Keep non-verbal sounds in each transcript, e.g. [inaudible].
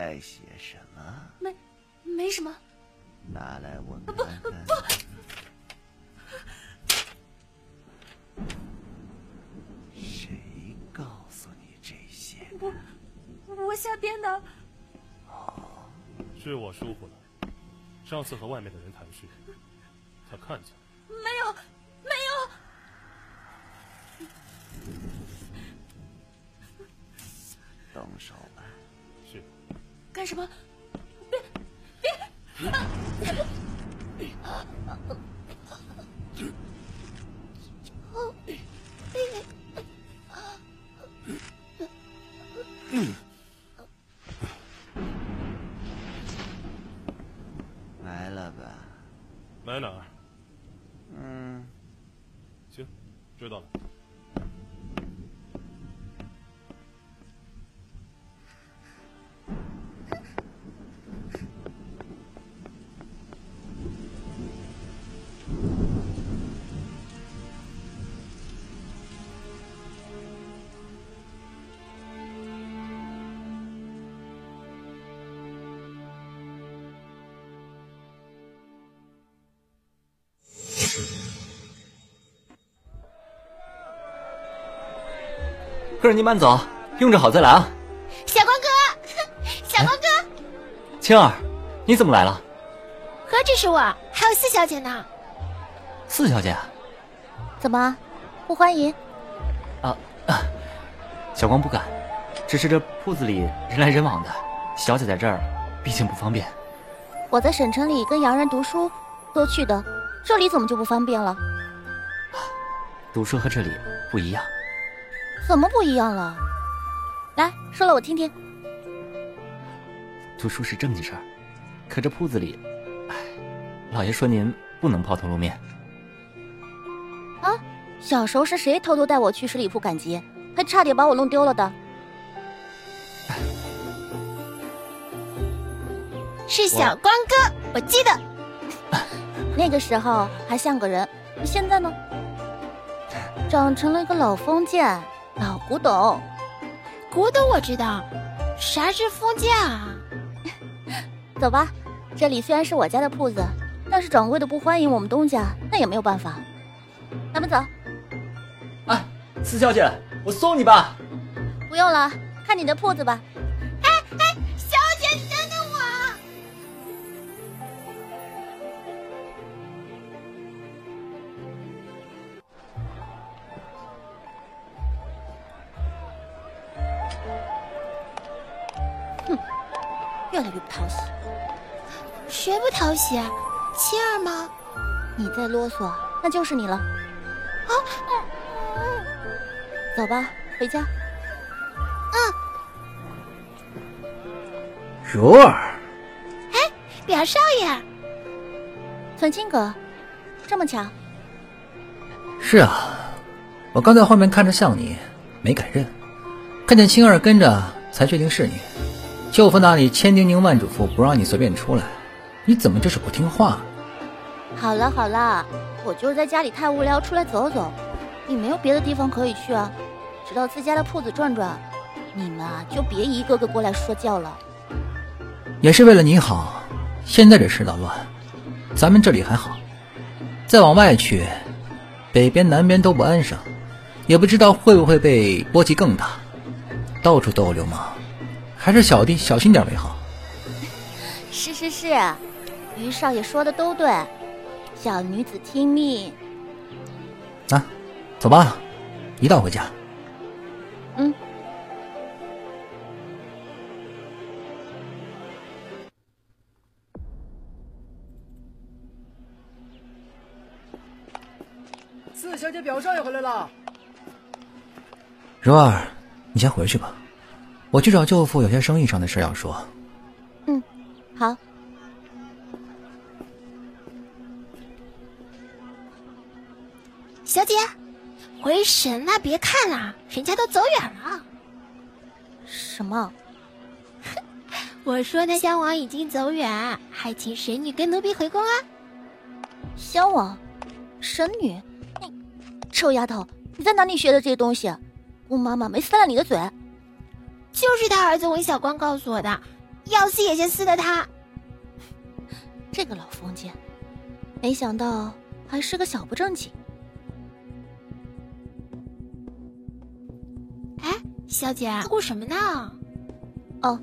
呀，在写什么？没，没什么。拿来我看看。不不。谁告诉你这些？我，我瞎编的。哦，是我疏忽了。上次和外面的人谈事，他看见了。没有，没有。动手。干什么？客人您慢走，用着好再来啊。小光哥，[laughs] 小光哥，青儿，你怎么来了？何止是我，还有四小姐呢。四小姐，怎么不欢迎？啊啊，小光不敢，只是这铺子里人来人往的，小姐在这儿毕竟不方便。我在省城里跟洋人读书，多去的，这里怎么就不方便了？读书和这里不一样。怎么不一样了？来说了我听听。读书是正经事儿，可这铺子里，哎，老爷说您不能抛头露面。啊，小时候是谁偷偷带我去十里铺赶集，还差点把我弄丢了的？是小光哥，我记得。[laughs] 那个时候还像个人，现在呢，长成了一个老封建。老古董，古董我知道，啥是封建啊？[laughs] 走吧，这里虽然是我家的铺子，但是掌柜的不欢迎我们东家，那也没有办法。咱们走。哎，四小姐，我送你吧。不用了，看你的铺子吧。越来越不讨喜，谁不讨喜？青儿吗？你再啰嗦，那就是你了。啊，走吧，回家。嗯。如儿，哎，表少爷，存清阁，这么巧？是啊，我刚在后面看着像你，没敢认，看见青儿跟着，才确定是你。舅父那里千叮咛万嘱咐，不让你随便出来，你怎么就是不听话？好了好了，我就是在家里太无聊，出来走走。你没有别的地方可以去啊，只到自家的铺子转转。你们啊，就别一个个过来说教了。也是为了你好。现在这世道乱，咱们这里还好，再往外去，北边南边都不安生，也不知道会不会被波及更大，到处都有流氓。还是小弟小心点为好。是是是，于少爷说的都对，小女子听命。啊，走吧，一道回家。嗯。四小姐，表少爷回来了。柔儿，你先回去吧。我去找舅父，有些生意上的事要说。嗯，好。小姐，回神了，别看了，人家都走远了。什么？[laughs] 我说那襄王已经走远，还请神女跟奴婢回宫啊。襄王，神女，你臭丫头，你在哪里学的这些东西？姑妈妈没塞了你的嘴。就是他儿子韦小光告诉我的，要撕也先撕的他。这个老封建，没想到还是个小不正经。哎，小姐，顾什么呢？哦，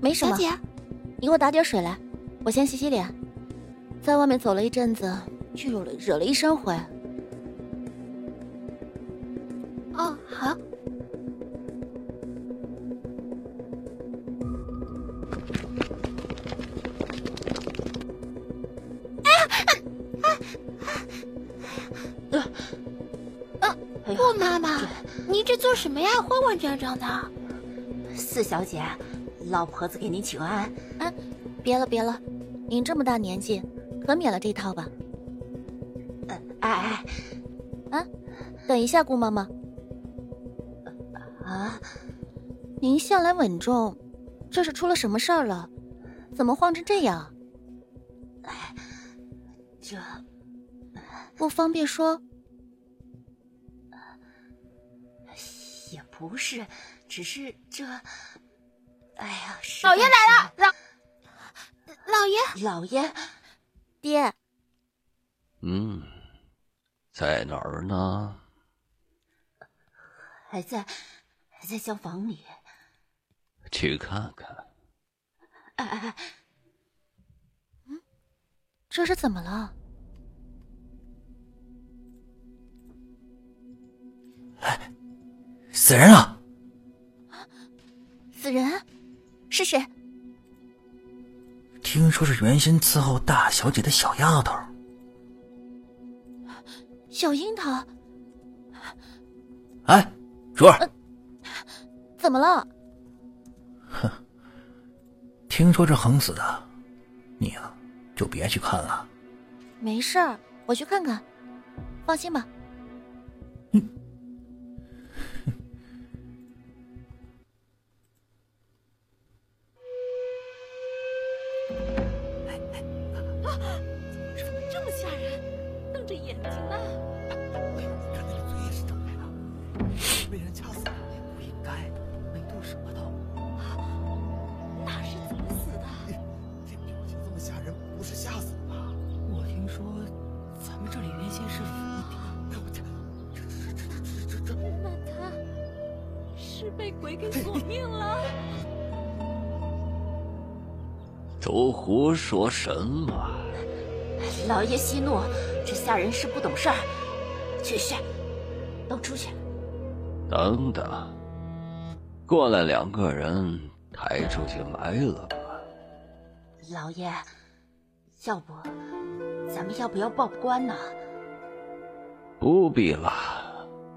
没什么。小姐，你给我打点水来，我先洗洗脸。在外面走了一阵子，就有了惹了一身灰。么呀？慌慌张张的。四小姐，老婆子给您请安。哎，别了别了，您这么大年纪，可免了这套吧。哎哎，啊，等一下，顾妈妈。啊，您向来稳重，这是出了什么事儿了？怎么慌成这样？哎，这不方便说。不是，只是这……哎呀，老爷来了，老老爷，老爷，爹，嗯，在哪儿呢？还在，还在厢房里。去看看。哎哎哎，嗯，这是怎么了？哎。死人了！死人是谁？听说是原先伺候大小姐的小丫头，小樱桃。哎，珠儿，怎么了？哼，听说是横死的，你啊，就别去看了。没事儿，我去看看，放心吧。什么？老爷息怒，这下人是不懂事儿。去去，都出去。等等，过来两个人，抬出去埋了吧。老爷，要不咱们要不要报官呢？不必了。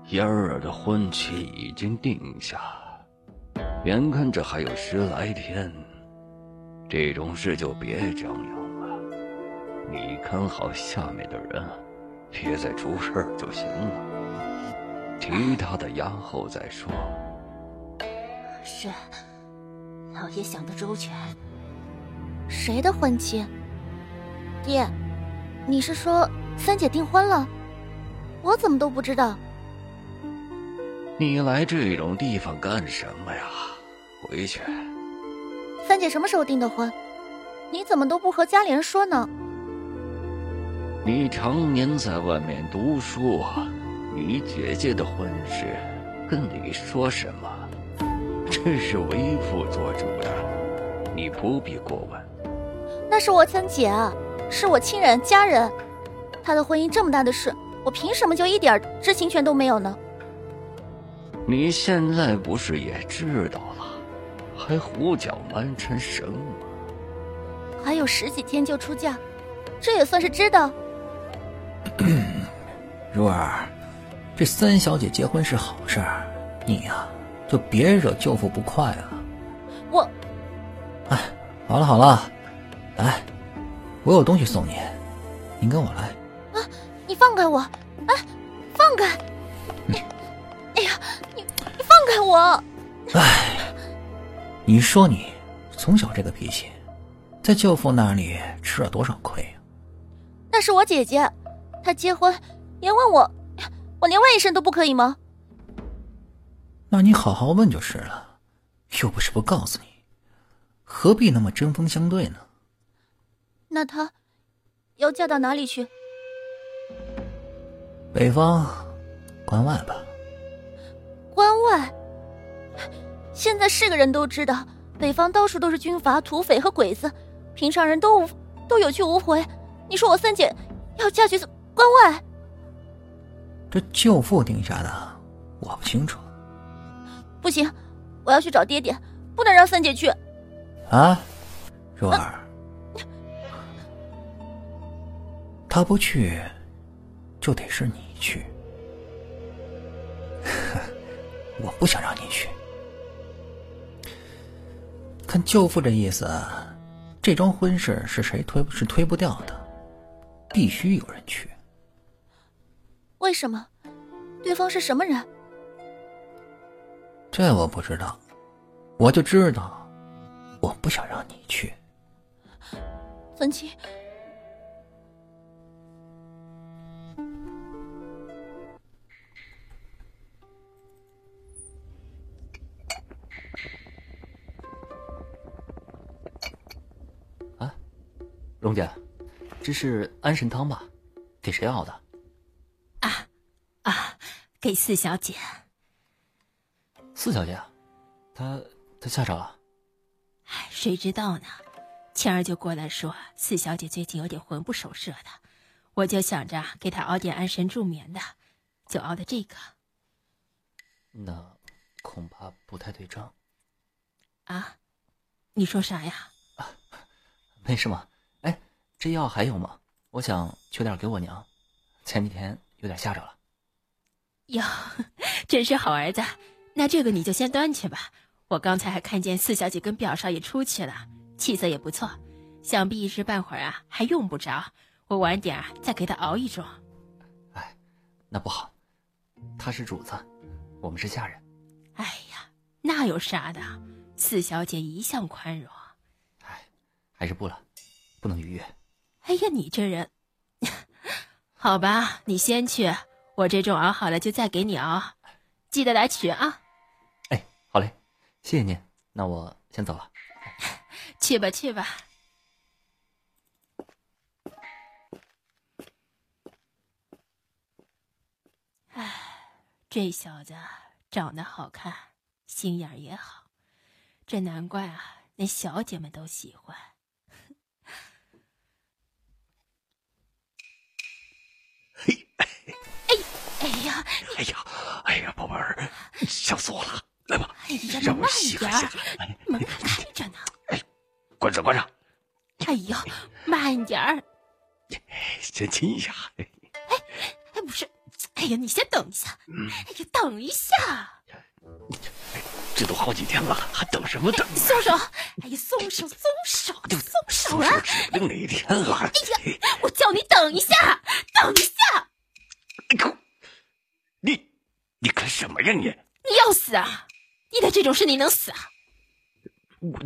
嫣儿的婚期已经定下，眼看着还有十来天，这种事就别张扬了。你看好下面的人，别再出事儿就行了。其他的压后再说。是，老爷想的周全。谁的婚期？爹，你是说三姐订婚了？我怎么都不知道。你来这种地方干什么呀？回去。三姐什么时候订的婚？你怎么都不和家里人说呢？你常年在外面读书，你姐姐的婚事跟你说什么？这是为父做主的，你不必过问。那是我三姐啊，是我亲人家人，她的婚姻这么大的事，我凭什么就一点知情权都没有呢？你现在不是也知道了，还胡搅蛮缠什么？还有十几天就出嫁，这也算是知道。[clears throat] 如儿，这三小姐结婚是好事，你呀就别惹舅父不快了。我，哎，好了好了，来，我有东西送你，您跟我来。啊，你放开我！哎，放开！嗯、哎呀，你你放开我！哎，你说你从小这个脾气，在舅父那里吃了多少亏啊？那是我姐姐，她结婚连问我，我连问一声都不可以吗？那你好好问就是了，又不是不告诉你，何必那么针锋相对呢？那她要嫁到哪里去？北方，关外吧。关外。现在是个人都知道，北方到处都是军阀、土匪和鬼子，平常人都无都有去无回。你说我三姐要嫁去关外？这舅父定下的，我不清楚。不行，我要去找爹爹，不能让三姐去。啊，若儿，他不去，就得是你去。[laughs] 我不想让你去。看舅父这意思，这桩婚事是谁推是推不掉的，必须有人去。为什么？对方是什么人？这我不知道，我就知道，我不想让你去。荣姐，这是安神汤吧？给谁熬的？啊啊给四小姐。四小姐，她她吓着了。哎，谁知道呢？倩儿就过来说，四小姐最近有点魂不守舍的，我就想着给她熬点安神助眠的，就熬的这个。那恐怕不太对症。啊？你说啥呀？啊，没什么。哎，这药还有吗？我想取点给我娘，前几天有点吓着了。哟，真是好儿子，那这个你就先端去吧。我刚才还看见四小姐跟表少爷出去了，气色也不错，想必一时半会儿啊还用不着。我晚点啊再给他熬一盅。哎，那不好，他是主子，我们是下人。哎呀，那有啥的？四小姐一向宽容。哎，还是不了，不能逾越。哎呀，你这人，[laughs] 好吧，你先去。我这种熬好了就再给你熬，记得来取啊！哎，好嘞，谢谢您。那我先走了，去 [laughs] 吧去吧。哎，这小子长得好看，心眼也好，这难怪啊，那小姐们都喜欢。哎呀，哎呀，哎呀，宝贝儿，笑死我了！来吧，哎呀，让我细看下。门开着呢。哎，关上，关上。哎呦，慢点儿。先亲一下。哎，哎，不是，哎呀，你先等一下。哎呀，等一下。这都好几天了，还等什么等？松手！哎呀，松手，松手，就松手啊！指不定哪天了！哎呀，我叫你等一下，等一下。哎你，你干什么呀你？你要死啊！你的这种事你能死啊？我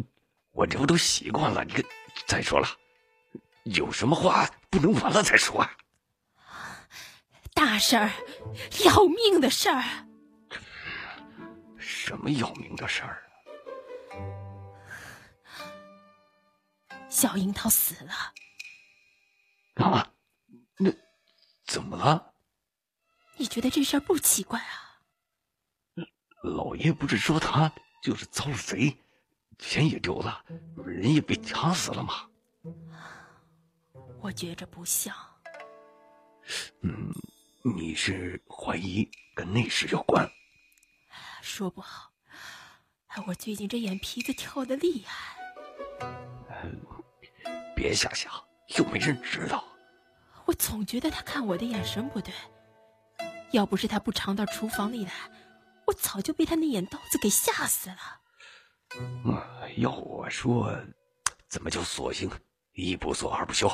我这不都习惯了？你看，再说了，有什么话不能完了再说啊？大事儿，要命的事儿。什么要命的事儿？小樱桃死了。啊？那怎么了？你觉得这事儿不奇怪啊？老爷不是说他就是遭了贼，钱也丢了，人也被掐死了吗？我觉着不像。嗯，你是怀疑跟那事有关？说不好。我最近这眼皮子跳的厉害。别瞎想，又没人知道。我总觉得他看我的眼神不对。要不是他不常到厨房里来，我早就被他那眼刀子给吓死了。嗯，要我说，怎么就索性一不做二不休，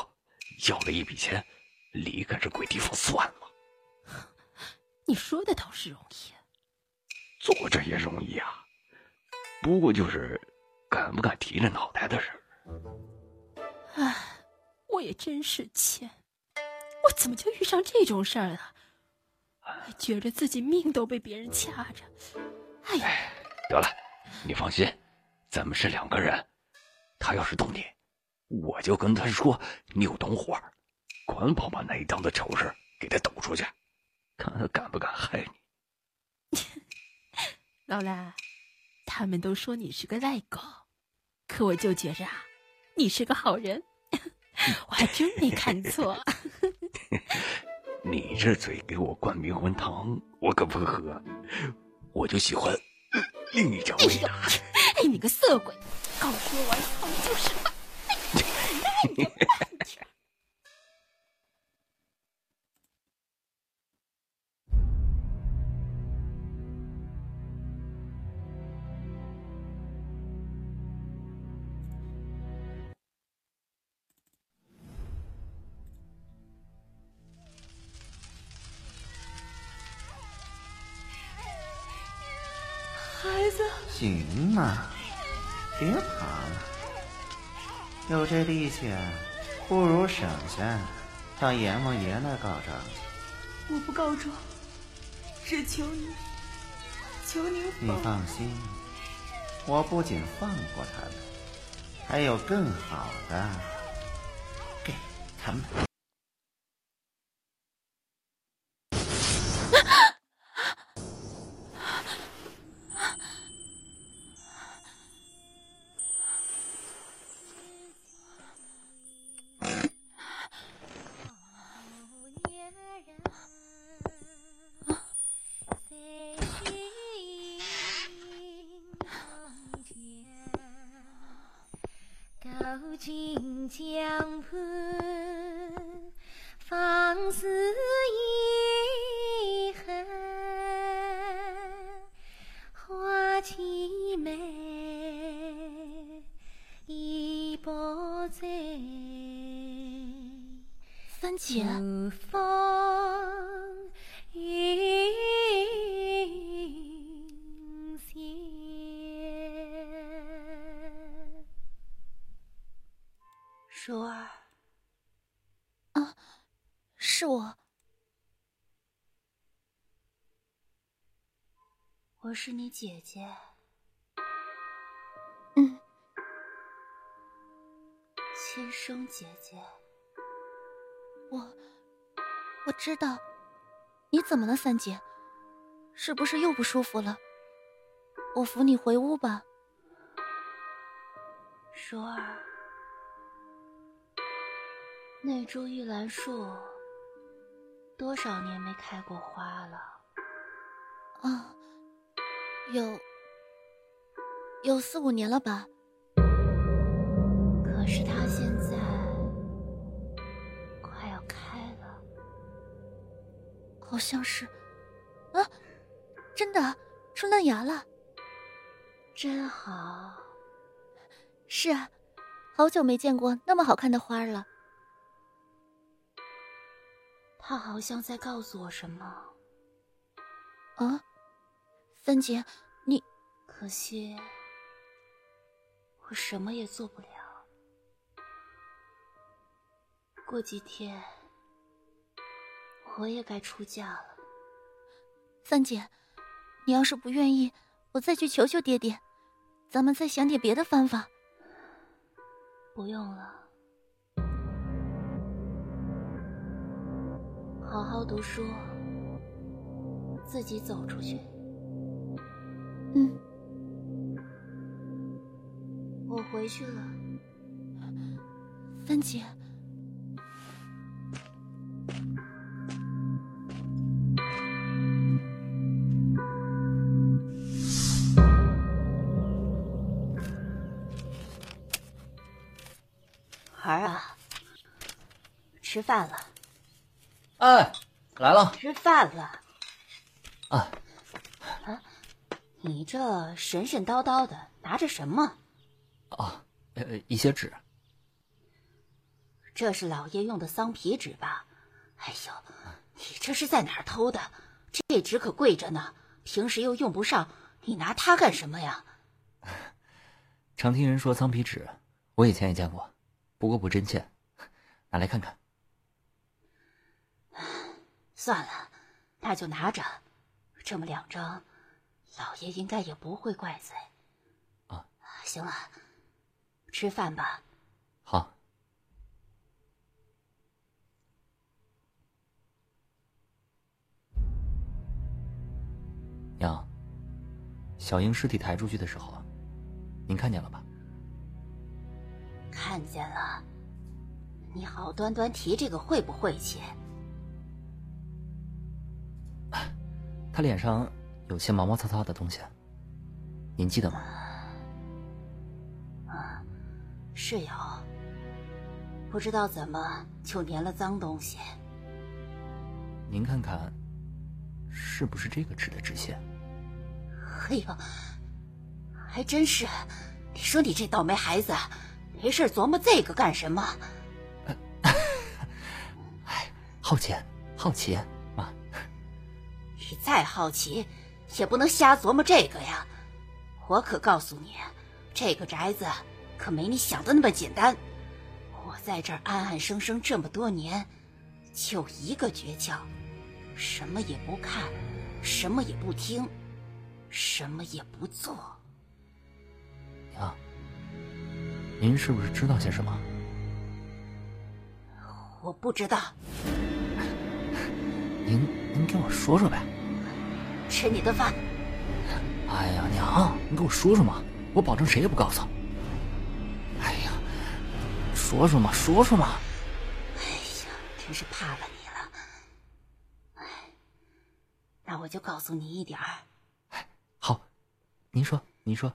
要了一笔钱，离开这鬼地方算了。[laughs] 你说的倒是容易，做这也容易啊，不过就是敢不敢提着脑袋的事儿。唉，我也真是欠，我怎么就遇上这种事儿了？觉着自己命都被别人掐着，哎呀！得了，你放心，咱们是两个人，他要是动你，我就跟他说你有同伙，管保把那一档子丑事给他抖出去，看他敢不敢害你。[laughs] 老赖，他们都说你是个赖狗，可我就觉着啊，你是个好人，[laughs] 我还真没看错。[laughs] 你这嘴给我灌迷魂汤，我可不喝，我就喜欢另一种味道。哎，你个色鬼，告诉我，我操你就是。行 [laughs] 嘛，别爬了，有这力气，不如省下，到阎王爷那告状去。我不告状，只求你，求您你放心，我不仅放过他们，还有更好的给他们。姐姐。嗯，亲生姐姐。我我知道，你怎么了，三姐？是不是又不舒服了？我扶你回屋吧。舒儿，那株玉兰树多少年没开过花了？啊，有有四五年了吧。可是它现在快要开了好像是，啊，真的出嫩芽了，真好。是啊，好久没见过那么好看的花了。他好像在告诉我什么。啊，三姐，你可惜，我什么也做不了。过几天。我也该出嫁了，三姐，你要是不愿意，我再去求求爹爹，咱们再想点别的方法。不用了，好好读书，自己走出去。嗯，我回去了，三姐。儿啊，吃饭了。哎，来了。吃饭了。啊。啊，你这神神叨叨的，拿着什么？哦，呃，一些纸。这是老爷用的桑皮纸吧？哎呦，你这是在哪儿偷的？这纸可贵着呢，平时又用不上，你拿它干什么呀？[laughs] 常听人说桑皮纸，我以前也见过。不过不真切，拿来看看。算了，那就拿着。这么两张，老爷应该也不会怪罪。啊，行了，吃饭吧。好。娘，小英尸体抬出去的时候，您看见了吧？看见了。你好端端提这个晦不晦气？他脸上有些毛毛糙糙的东西，您记得吗？啊，是有。不知道怎么就粘了脏东西。您看看，是不是这个纸的纸屑？哎呦，还真是！你说你这倒霉孩子，没事琢磨这个干什么？[laughs] 哎，好奇，好奇，妈。你再好奇，也不能瞎琢磨这个呀！我可告诉你，这个宅子可没你想的那么简单。我在这儿安安生生这么多年，就一个诀窍：什么也不看，什么也不听。什么也不做，娘，您是不是知道些什么？我不知道。[laughs] 您您给我说说呗。吃你的饭。哎呀，娘，你给我说说嘛，我保证谁也不告诉。哎呀，说说嘛，说说嘛。哎呀，真是怕了你了。哎，那我就告诉你一点儿。好，您说，您说。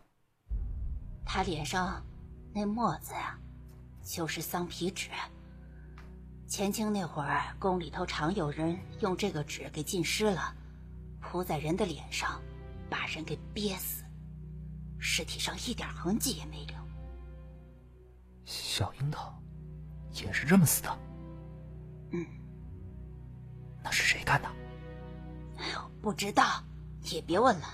他脸上那墨子呀，就是桑皮纸。前清那会儿，宫里头常有人用这个纸给浸湿了，铺在人的脸上，把人给憋死，尸体上一点痕迹也没留。小樱桃也是这么死的。嗯，那是谁干的？哎呦，不知道，也别问了。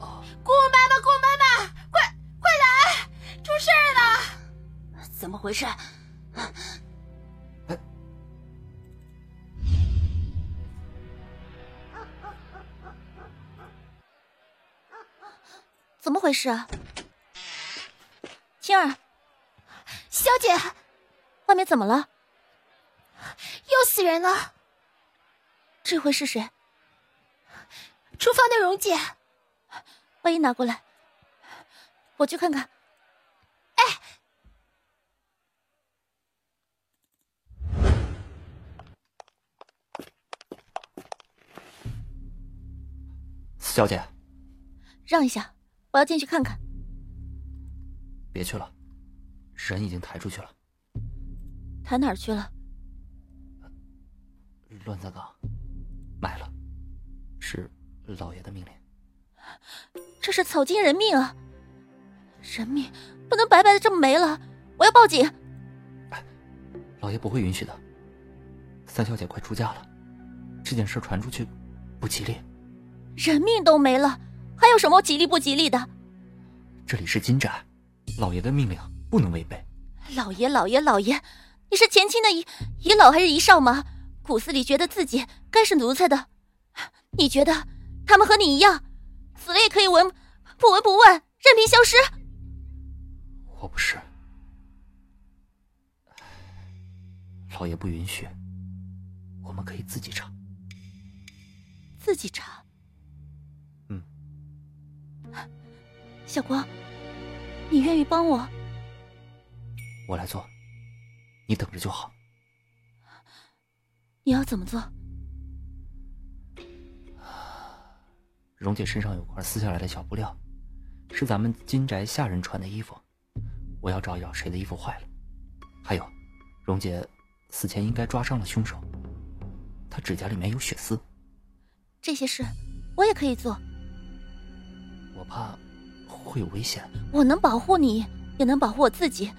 哦姑妈妈，姑妈妈，快快来！出事了！怎么回事？怎么回事啊？青儿，小姐，外面怎么了？又死人了！这回是谁？厨房的蓉姐。外衣拿过来，我去看看。哎，小姐，让一下，我要进去看看。别去了，人已经抬出去了。抬哪儿去了？乱葬岗，埋了，是老爷的命令。这是草菅人命啊！人命不能白白的这么没了，我要报警。老爷不会允许的。三小姐快出嫁了，这件事传出去不吉利。人命都没了，还有什么吉利不吉利的？这里是金宅，老爷的命令不能违背。老爷，老爷，老爷，你是前清的遗遗老还是遗少吗？骨子里觉得自己该是奴才的，你觉得他们和你一样？死了也可以闻不闻不问，任凭消失。我不是，老爷不允许，我们可以自己查。自己查。小光，你愿意帮我？我来做，你等着就好。你要怎么做？蓉姐身上有块撕下来的小布料，是咱们金宅下人穿的衣服。我要找一找谁的衣服坏了。还有，蓉姐死前应该抓伤了凶手，她指甲里面有血丝。这些事我也可以做。我怕会有危险。我能保护你，也能保护我自己。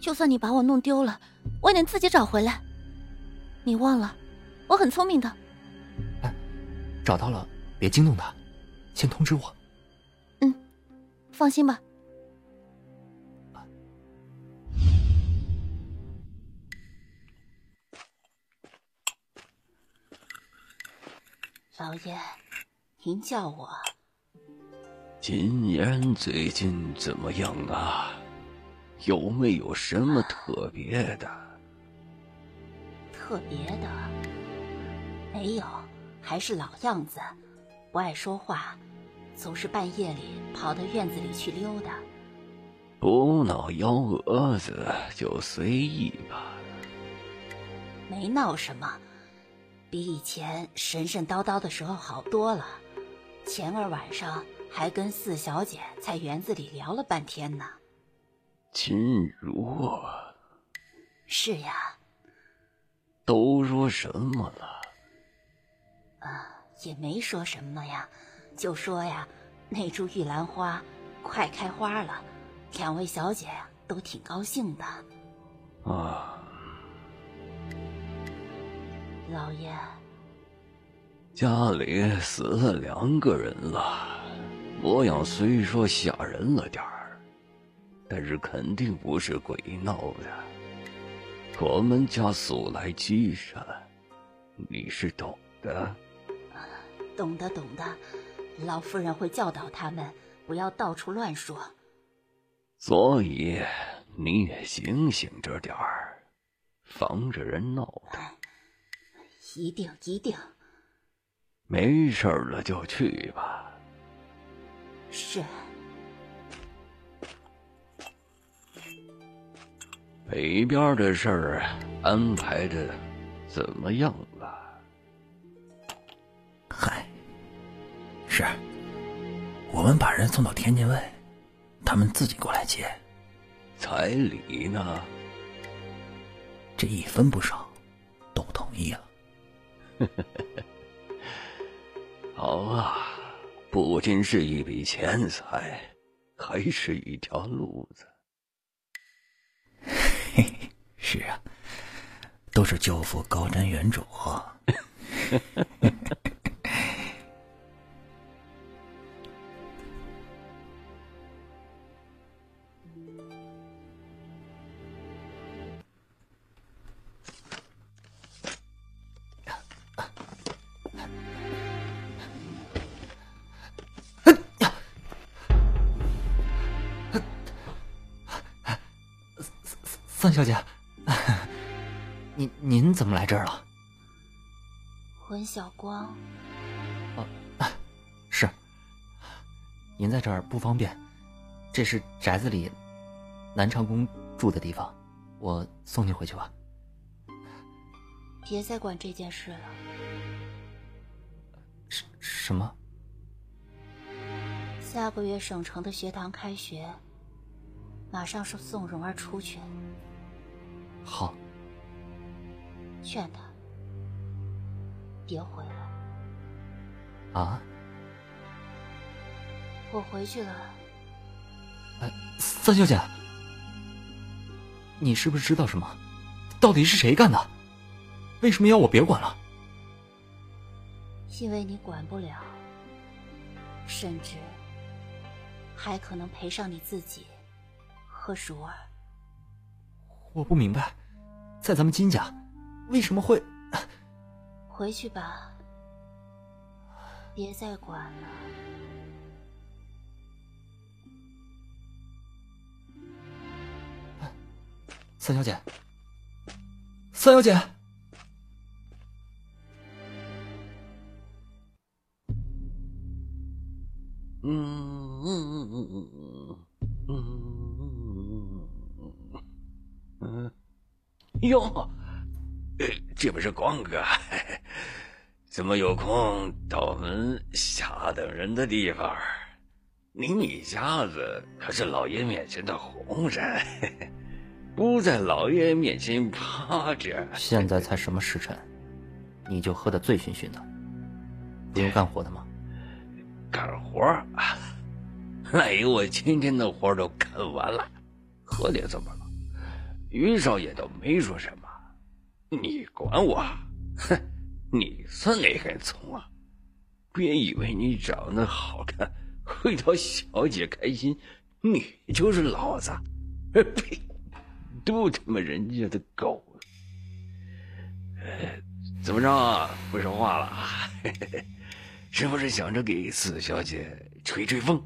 就算你把我弄丢了，我也能自己找回来。你忘了，我很聪明的。哎，找到了，别惊动他。先通知我。嗯，放心吧。老爷，您叫我。金言最近怎么样啊？有没有什么特别的？特别的没有，还是老样子，不爱说话，总是半夜里跑到院子里去溜达。不闹幺蛾子就随意吧。没闹什么，比以前神神叨叨的时候好多了。前儿晚上还跟四小姐在园子里聊了半天呢。金如，是呀。都说什么了？啊，也没说什么呀，就说呀，那株玉兰花快开花了，两位小姐都挺高兴的。啊，老爷，家里死了两个人了，模样虽说吓人了点儿，但是肯定不是鬼闹的。我们家素来积善，你是懂的。懂得，懂得。老夫人会教导他们，不要到处乱说。所以你也醒醒着点儿，防着人闹腾。一定，一定。没事了就去吧。是。北边的事儿安排的怎么样了？嗨，是，我们把人送到天津卫，他们自己过来接。彩礼呢？这一分不少，都同意了。[laughs] 好啊，不仅是一笔钱财，还是一条路子。[laughs] 是啊，都是舅父高瞻远瞩。小姐。[laughs] 您您怎么来这儿了？文小光。哦，是。您在这儿不方便，这是宅子里南长公住的地方，我送您回去吧。别再管这件事了。什什么？下个月省城的学堂开学，马上是送蓉儿出去。好。劝他别回来。啊！我回去了。哎，三小姐，你是不是知道什么？到底是谁干的？为什么要我别管了？因为你管不了，甚至还可能赔上你自己和如儿。我不明白，在咱们金家。为什么会？回去吧，别再管了。三小姐，三小姐，哟。这不是光哥，怎么有空到我们下等人的地方？您一家子可是老爷面前的红人，[laughs] 不在老爷面前趴着。现在才什么时辰，你就喝得醉醺醺的，不用干活的吗？[laughs] 干活那有 [laughs] 我今天的活都干完了，喝点怎么了？于少爷倒没说什么。你管我？哼！你算哪根葱啊？别以为你长得好看会讨小姐开心，你就是老子！呸！都他妈人家的狗！怎么着？啊不说话了？[laughs] 是不是想着给四小姐吹吹风？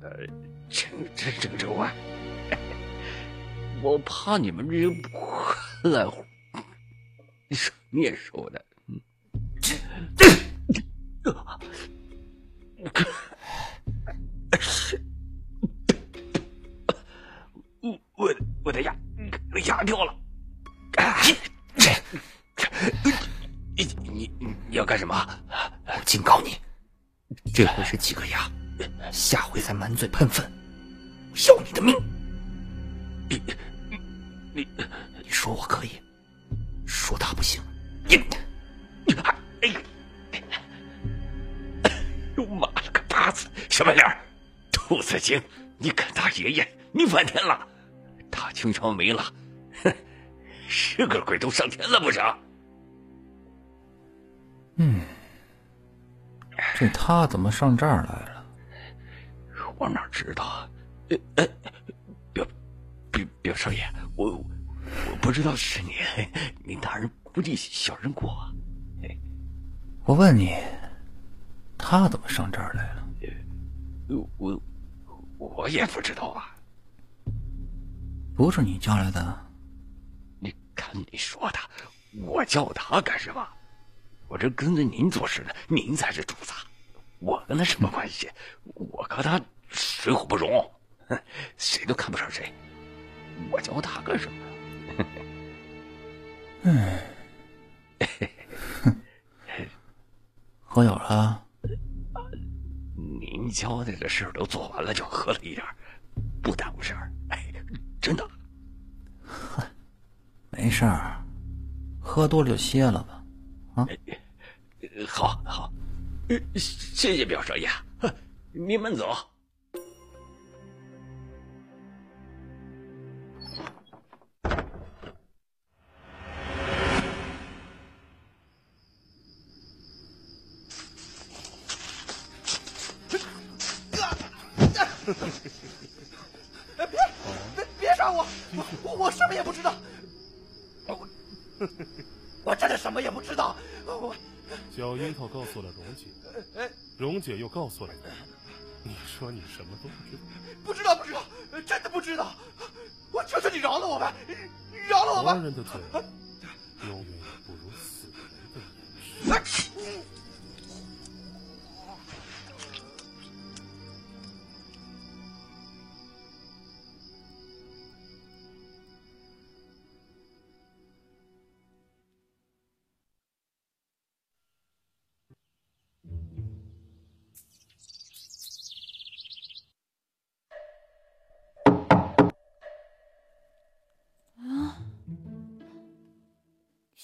的真真正之外，我怕你们这些不来乎，你说你也说的，我我我的牙牙掉了，你你你要干什么？我警告你，这回是几个牙，下回再满嘴喷粪，要你的命！你你 [laughs] 你说我可以，说他不行，你你还哎！[coughs] 我妈了个巴子，小白脸，兔子精，你敢打爷爷，你翻天了！大清朝没了，哼，是个鬼都上天了不成？嗯，这他怎么上这儿来了？我哪知道？呃呃，表表表少爷，我我不知道是你，你大人不计小人过。我问你，他怎么上这儿来了？我我也不知道啊。不是你叫来的？你看你说的，我叫他干什么？我这跟着您做事呢，您才是主子，我跟他什么关系？我和他水火不容，谁都看不上谁。我教他干什么？嗯 [laughs] [laughs] 喝酒了？您交代的事儿都做完了，就喝了一点，不耽误事儿。哎，真的。哼，没事儿，喝多了就歇了吧。啊，好好，谢谢表少爷，您慢走。别别别杀我！我我什么也不知道。我我真的什么也不知道。我小樱桃告诉了蓉姐，蓉姐又告诉了你，你说你什么都不知道？不知道，不知道，真的不知道。我求求你饶了我吧，饶了我们。活人的嘴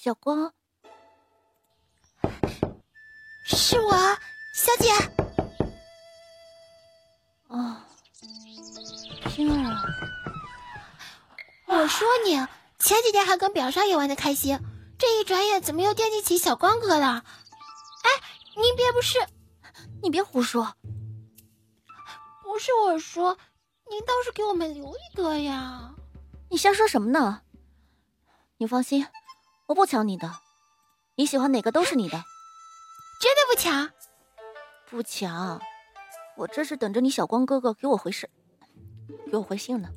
小光，是我，小姐。哦，星儿啊，我说你，前几天还跟表少爷玩的开心，这一转眼怎么又惦记起小光哥了？哎，您别不是，你别胡说。不是我说，您倒是给我们留一个呀！你瞎说什么呢？你放心。我不抢你的，你喜欢哪个都是你的。[laughs] 绝对不抢？不抢，我这是等着你小光哥哥给我回事，给我回信呢。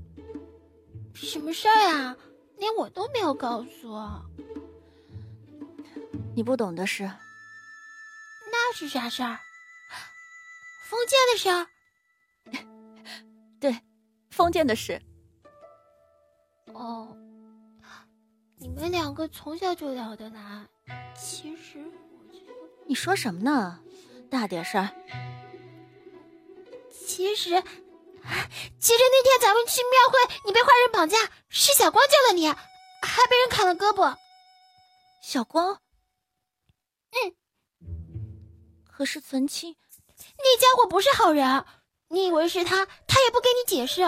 什么事儿啊？连我都没有告诉。你不懂的事。那是啥事儿？封建的事儿。[laughs] 对，封建的事。哦。你们两个从小就聊得来，其实你说什么呢？大点声。其实，其实那天咱们去庙会，你被坏人绑架，是小光救了你，还被人砍了胳膊。小光，嗯。可是存清，那家伙不是好人，你以为是他，他也不给你解释。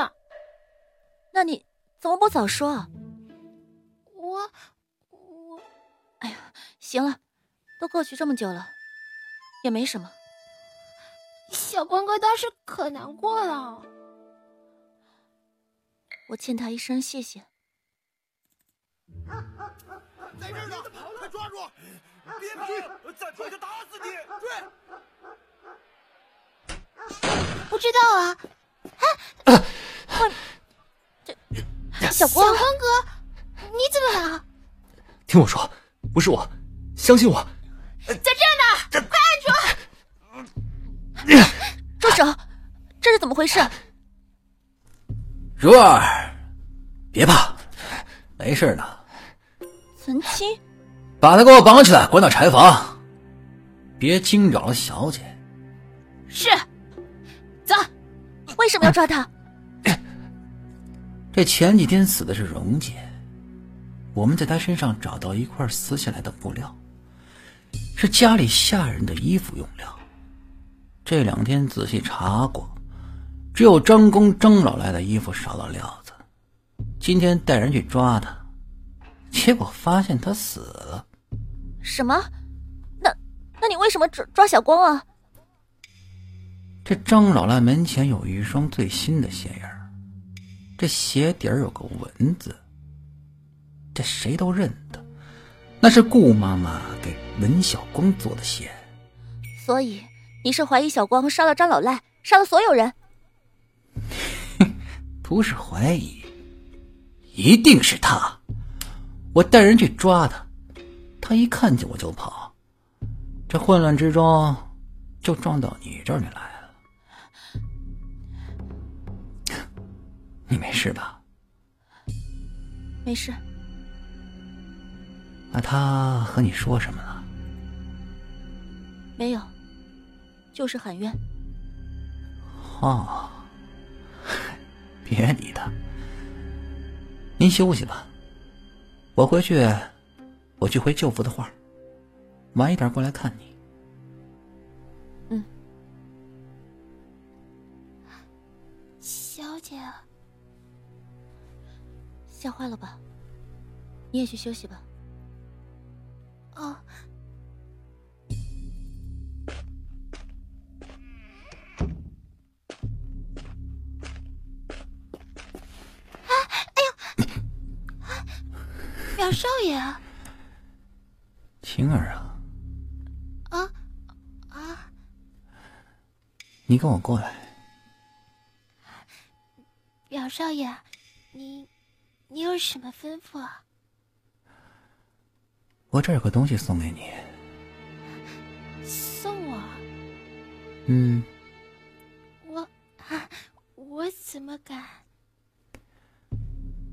那你怎么不早说？我我，哎呀，行了，都过去这么久了，也没什么。小光哥当时可难过了，我欠他一声谢谢。[laughs] 在这儿呢，快抓住！别跑，再跑就打死你！追！不知道啊，这小光，小光哥，你怎么了？听我说，不是我，相信我。在这儿呢，快按住！住手！这是怎么回事？如儿，别怕，没事的。存清，把他给我绑起来，关到柴房，别惊扰了小姐。是，走。为什么要抓他？这前几天死的是蓉姐，我们在他身上找到一块撕下来的布料，是家里下人的衣服用料。这两天仔细查过，只有张工张老来的衣服少了料子。今天带人去抓他，结果发现他死了。什么？那那你为什么抓抓小光啊？这张老赖门前有一双最新的鞋印儿，这鞋底儿有个蚊字，这谁都认得，那是顾妈妈给文小光做的鞋。所以你是怀疑小光杀了张老赖，杀了所有人？[laughs] 不是怀疑，一定是他。我带人去抓他，他一看见我就跑，这混乱之中就撞到你这里来了。[laughs] 你没事吧？没事。那他和你说什么了？没有，就是喊冤。哦，别理他。您休息吧，我回去，我去回舅父的话，晚一点过来看你。嗯。小姐。吓坏了吧？你也去休息吧。哦。啊！哎呦！表少爷。青儿啊。啊啊！你跟我过来。表少爷，你。你有什么吩咐啊？我这有个东西送给你。送我？嗯。我啊，我怎么敢？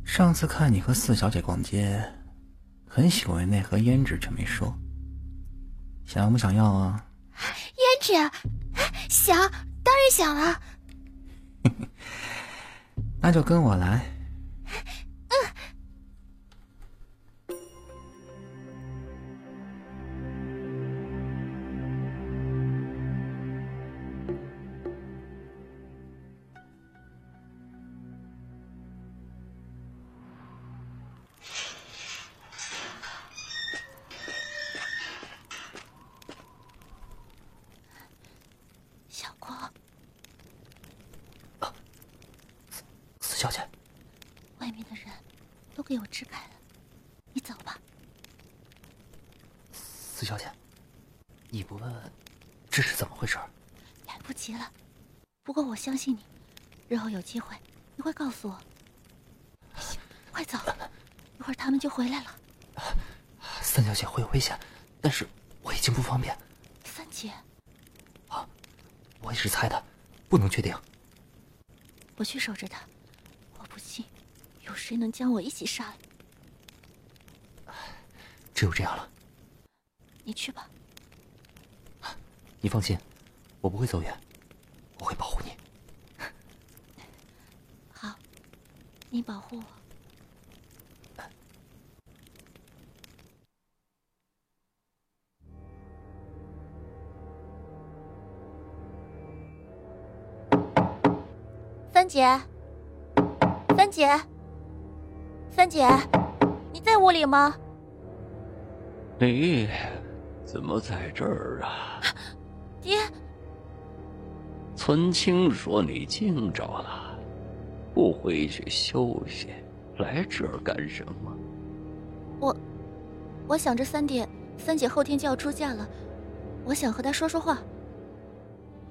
上次看你和四小姐逛街，很喜欢那盒胭脂，却没说。想不想要啊？胭脂，想，当然想了。[laughs] 那就跟我来。回来了。三小姐会有危险，但是我已经不方便。三姐，啊，我也是猜的，不能确定。我去守着他，我不信。有谁能将我一起杀了？只有这样了。你去吧。你放心，我不会走远，我会保护你。[laughs] 好，你保护我。姐，三姐。三姐，你在屋里吗？你怎么在这儿啊？[laughs] 爹，村青说你惊着了，不回去休息，来这儿干什么？我，我想着三弟、三姐后天就要出嫁了，我想和她说说话。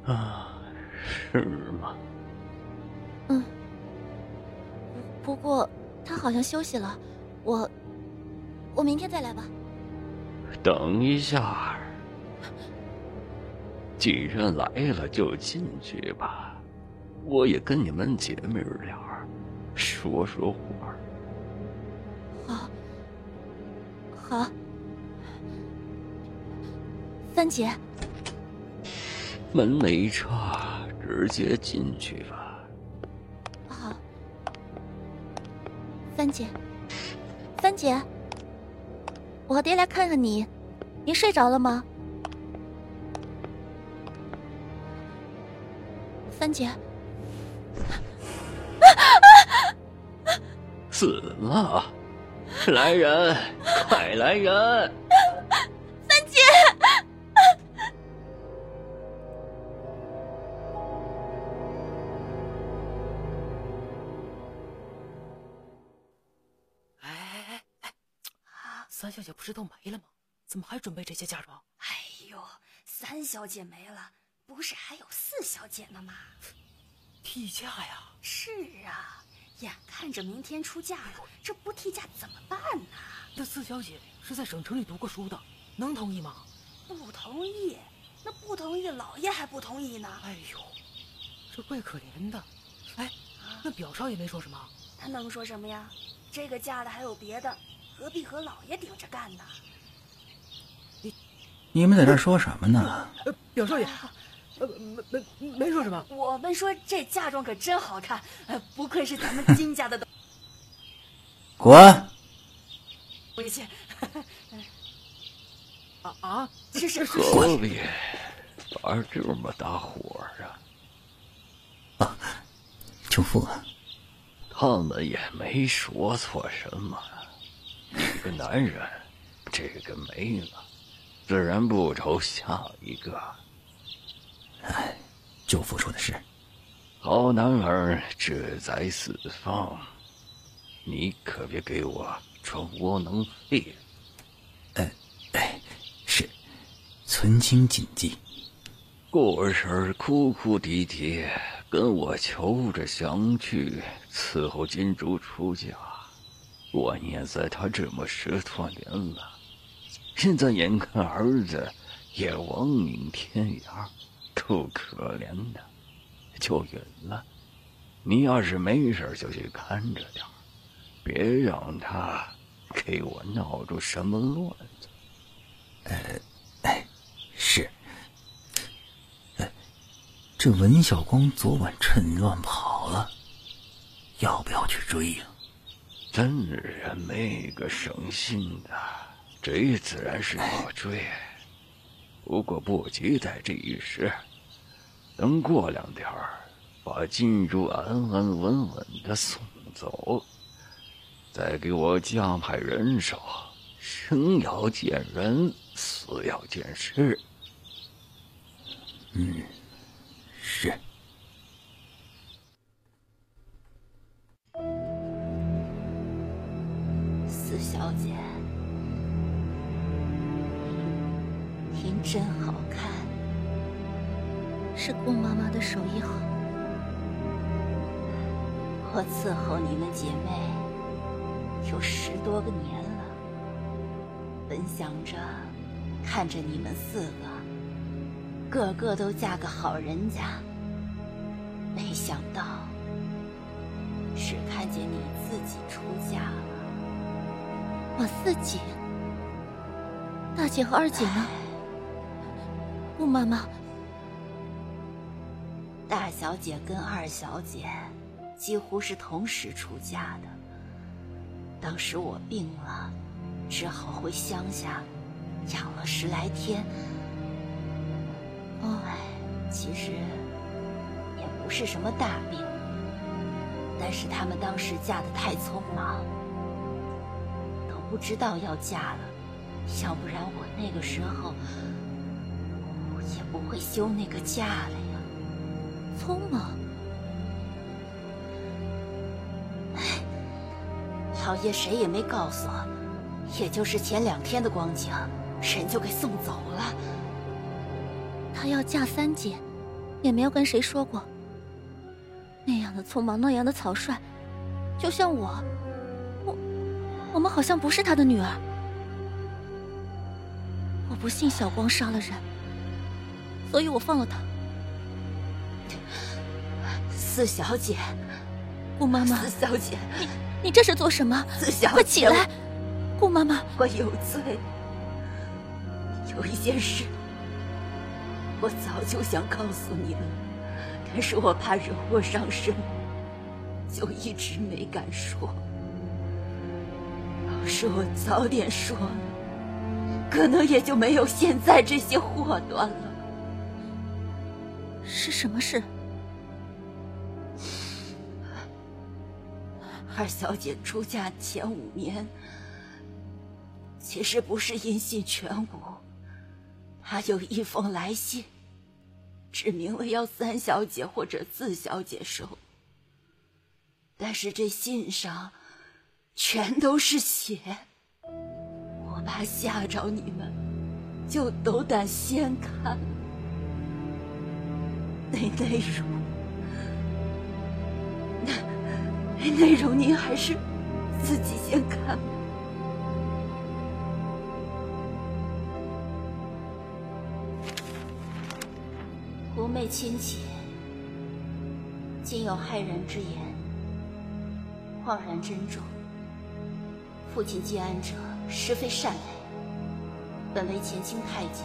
啊，是吗？嗯，不过他好像休息了，我我明天再来吧。等一下，既然来了就进去吧，我也跟你们姐妹俩说说话。好，好，三姐，门没插，直接进去吧。三姐，三姐，我和爹来看看你，您睡着了吗？三姐，死了！来人，快来人！姐不是都没了吗？怎么还准备这些嫁妆？哎呦，三小姐没了，不是还有四小姐呢吗？替嫁呀！是啊，眼看着明天出嫁了，这不替嫁怎么办呢？那四小姐是在省城里读过书的，能同意吗？不同意，那不同意，老爷还不同意呢。哎呦，这怪可怜的。哎，那表少爷没说什么？他能说什么呀？这个嫁了还有别的，何必和老爷顶着干呢？你你们在这说什么呢？呃，表少爷，呃，没没没说什么。我们说这嫁妆可真好看，呃，不愧是咱们金家的。[laughs] 滚！回去。啊啊！是是是。何必发这么大火啊？啊，舅父啊，他们也没说错什么。一个男人，这个没了，自然不愁下一个。哎，舅父说的是，好男儿志在四方，你可别给我装窝囊废。哎哎，是，存心谨记。过生儿哭哭啼啼，跟我求着相去伺候金珠出嫁。我念在他这么十多年了，现在眼看儿子也亡命天涯，够可怜的，就允了。你要是没事就去看着点别让他给我闹出什么乱子。呃，哎，是。哎，这文小光昨晚趁乱跑了，要不要去追呀？真人没个省心的，追自然是要追，不过不急在这一时，等过两天把金珠安安稳稳的送走，再给我加派人手，生要见人，死要见尸。嗯，小姐，您真好看。是顾妈妈的手艺好。我伺候你们姐妹有十多个年了，本想着看着你们四个个个都嫁个好人家，没想到只看见你自己出嫁。我四姐，大姐和二姐呢？顾妈妈，大小姐跟二小姐几乎是同时出嫁的。当时我病了，只好回乡下养了十来天。哦，其实也不是什么大病，但是他们当时嫁的太匆忙。不知道要嫁了，要不然我那个时候也不会休那个假了呀。匆忙。哎，老爷谁也没告诉我，也就是前两天的光景，人就给送走了。他要嫁三姐，也没有跟谁说过。那样的匆忙，那样的草率，就像，我，我们好像不是他的女儿。我不信小光杀了人，所以我放了他。四小姐，顾妈妈，四小姐，你你这是做什么？四小姐，快起来！顾妈妈，我有罪。有一件事，我早就想告诉你了，但是我怕惹祸上身，就一直没敢说。要是我早点说了，可能也就没有现在这些祸端了。是什么事？二小姐出嫁前五年，其实不是音信全无。她有一封来信，指明了要三小姐或者四小姐收，但是这信上全都是血，我怕吓着你们，就斗胆先看。那内容，那内容您还是自己先看吧。狐媚亲戚，今有害人之言，恍然真重。父亲接安者，实非善类，本为前清太监，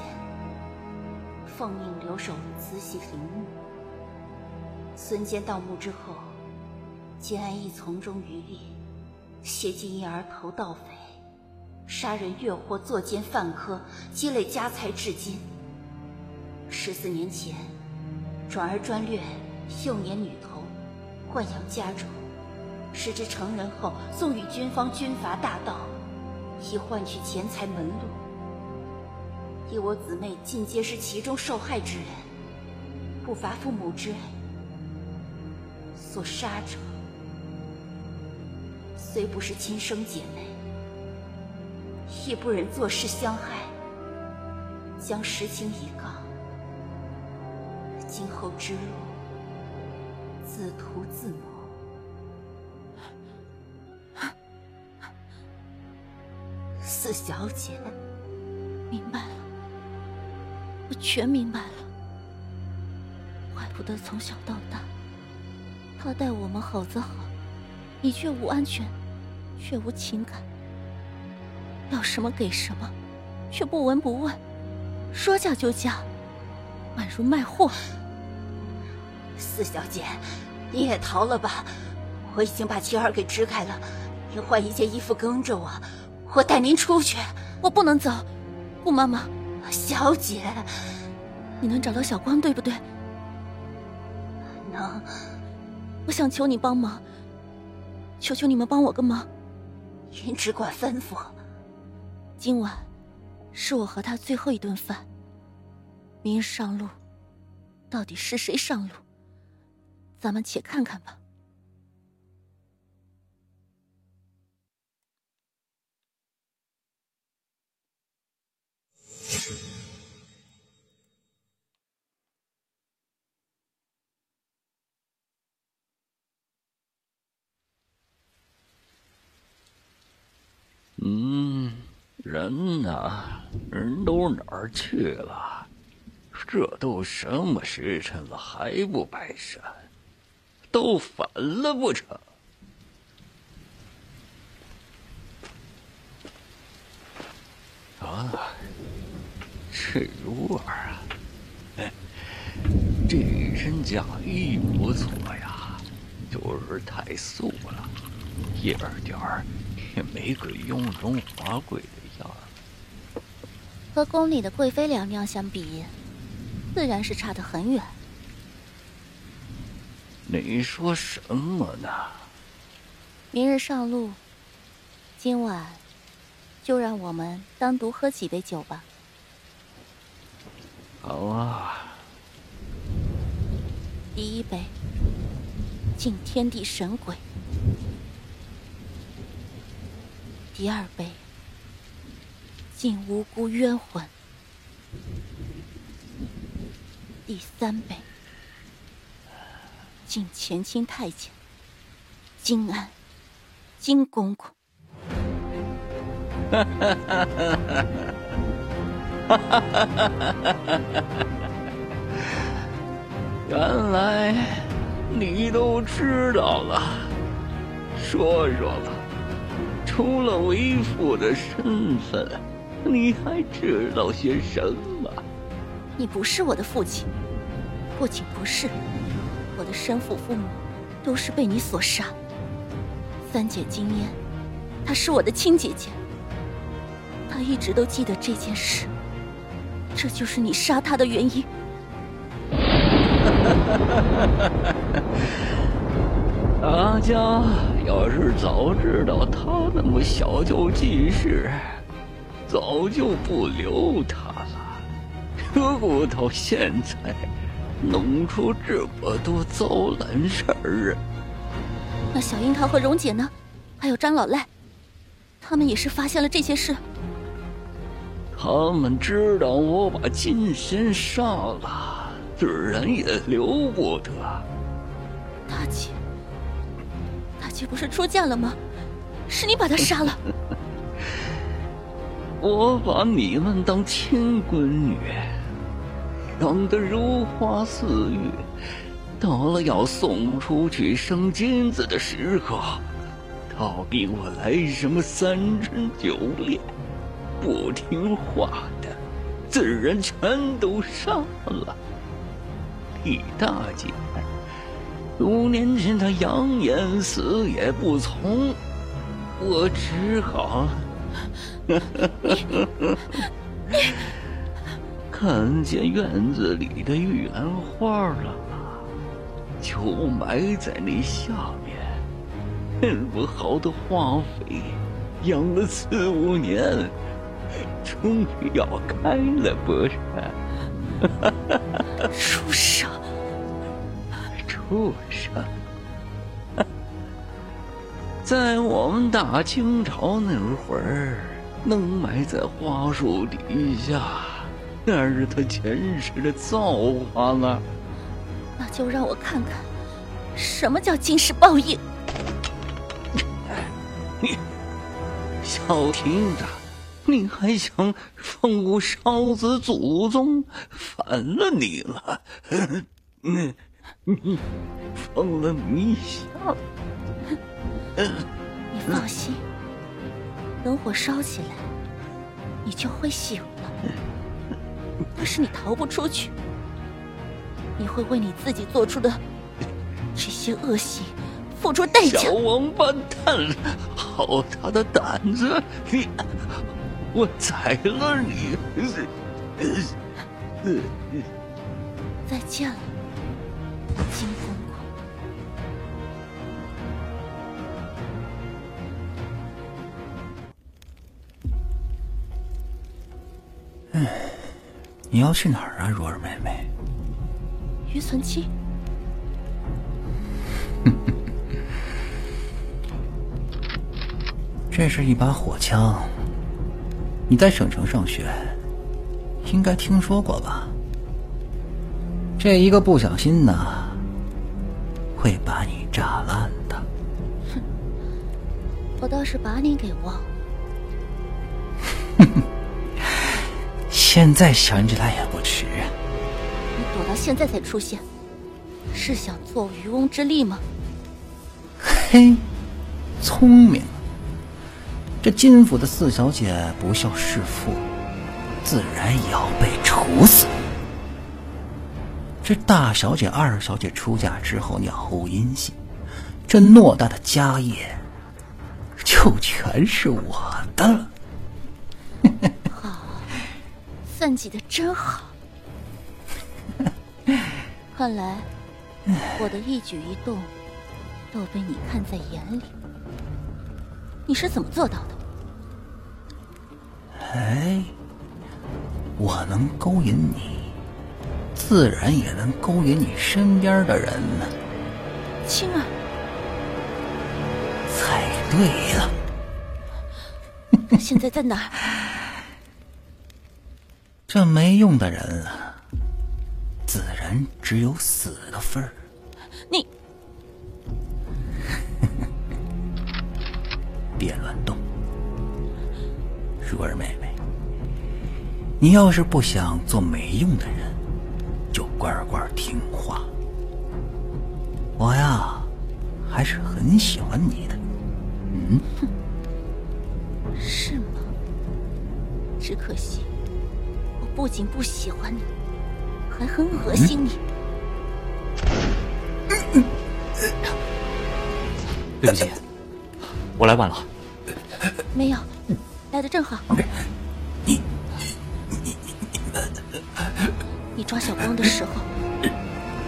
奉命留守慈禧陵墓。孙坚盗墓之后，接安亦从中渔利，挟金一儿投盗匪，杀人越货，作奸犯科，积累家财至今。十四年前。转而专掠幼年女童，豢养家中，使之成人后送与军方军阀大盗，以换取钱财门路。以我姊妹尽皆是其中受害之人，不乏父母之恩。所杀者虽不是亲生姐妹，亦不忍坐视相害，将实情以告。今后之路，自图自谋。四小姐，明白了，我全明白了。怪不得从小到大，他待我们好则好，你却无安全，却无情感，要什么给什么，却不闻不问，说嫁就嫁，宛如卖货。四小姐，你也逃了吧！我已经把青儿给支开了，你换一件衣服跟着我，我带您出去。我不能走，顾妈妈，小姐，你能找到小光对不对？能。我想求你帮忙，求求你们帮我个忙。您只管吩咐。今晚是我和他最后一顿饭。明日上路，到底是谁上路？咱们且看看吧。嗯，人呢？人都哪儿去了？这都什么时辰了，还不拜山？都反了不成？啊，赤如儿啊，这身嫁衣不错呀，就是太素了，一点儿也没个雍容华贵的样儿。和宫里的贵妃娘娘相比，自然是差得很远。你说什么呢？明日上路，今晚就让我们单独喝几杯酒吧。好啊。第一杯，敬天地神鬼；第二杯，敬无辜冤魂；第三杯。敬前清太监金安，金公公。哈哈哈哈哈！哈！[laughs] 原来你都知道了，说说吧，除了为父的身份，你还知道些什么？你不是我的父亲，不仅不是，我的生父父母都是被你所杀。三姐金燕，她是我的亲姐姐。她一直都记得这件事，这就是你杀他的原因。[laughs] 大家要是早知道他那么小就记事，早就不留他了。何故到现在弄出这么多糟烂事儿啊？那小樱桃和蓉姐呢？还有张老赖，他们也是发现了这些事。他们知道我把金仙杀了，自然也留不得。大姐，大姐不是出嫁了吗？是你把她杀了。[laughs] 我把你们当亲闺女，养得如花似玉，到了要送出去生金子的时候，倒逼我来什么三春九烈。不听话的，自然全都杀了。李大姐，五年前她扬言死也不从，我只好 [laughs] 看见院子里的玉兰花了，就埋在那下面。那么好的花肥，养了四五年。终于要开了，不是？畜生！畜生！在我们大清朝那会儿，能埋在花树底下，那是他前世的造化了。那就让我看看，什么叫今世报应！你，小亭子。你还想放我少子祖宗？反了你了！你你放了迷香！你放心，等火烧起来，你就会醒了。但是你逃不出去，你会为你自己做出的这些恶行付出代价。小王八蛋，好大的胆子！你！我宰了你！再见了，金公公。嗯，你要去哪儿啊，若儿妹妹？余存期。[laughs] 这是一把火枪。你在省城上学，应该听说过吧？这一个不小心呢，会把你炸烂的。哼，我倒是把你给忘了。现在想起来也不迟。你躲到现在才出现，是想做渔翁之利吗？嘿，聪明。这金府的四小姐不孝弑父，自然也要被处死。这大小姐、二小姐出嫁之后杳无音信，这偌大的家业就全是我的了。好，算计的真好。[laughs] 看来我的一举一动都被你看在眼里。你是怎么做到的？哎，我能勾引你，自然也能勾引你身边的人呢。青儿，猜对了。现在在哪儿？这没用的人了，自然只有死的份儿。电乱动。如儿妹妹，你要是不想做没用的人，就乖乖听话。我呀，还是很喜欢你的。嗯，是吗？只可惜，我不仅不喜欢你，还很恶心你。对不起，我来晚了。没有，来的正好。你你抓小光的时候，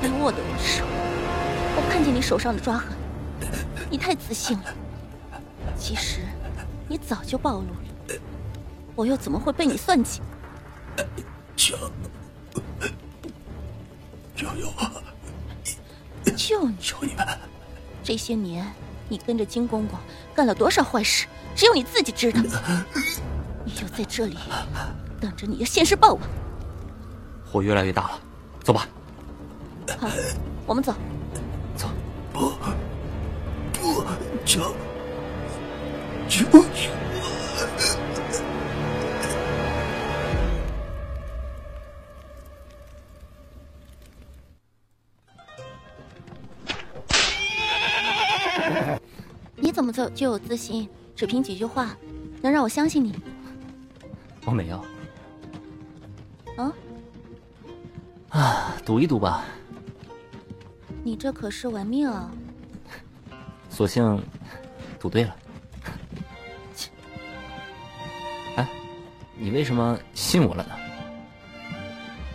还握的我手，我看见你手上的抓痕。你太自信了，其实你早就暴露了，我又怎么会被你算计？求求求我！救你！求你们！这些年你跟着金公公干了多少坏事，只有你自己知道。你就在这里等着你的现世报吧。火越来越大了，走吧。好，我们走。走。不不，求求求！你怎么就就有自信？只凭几句话，能让我相信你？我没有。啊？啊，赌一赌吧。你这可是玩命啊！索性赌对了。哎，你为什么信我了呢？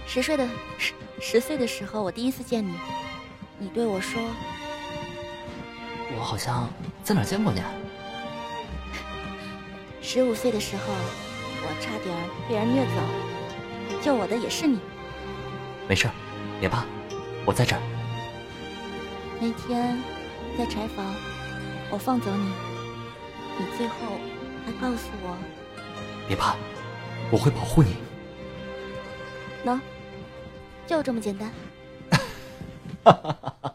十岁的十十岁的时候，我第一次见你，你对我说：“我好像在哪见过你。”十五岁的时候，我差点被人虐走，救我的也是你。没事，别怕，我在这儿。那天在柴房，我放走你，你最后还告诉我：“别怕，我会保护你。”喏，就这么简单。哈哈哈哈。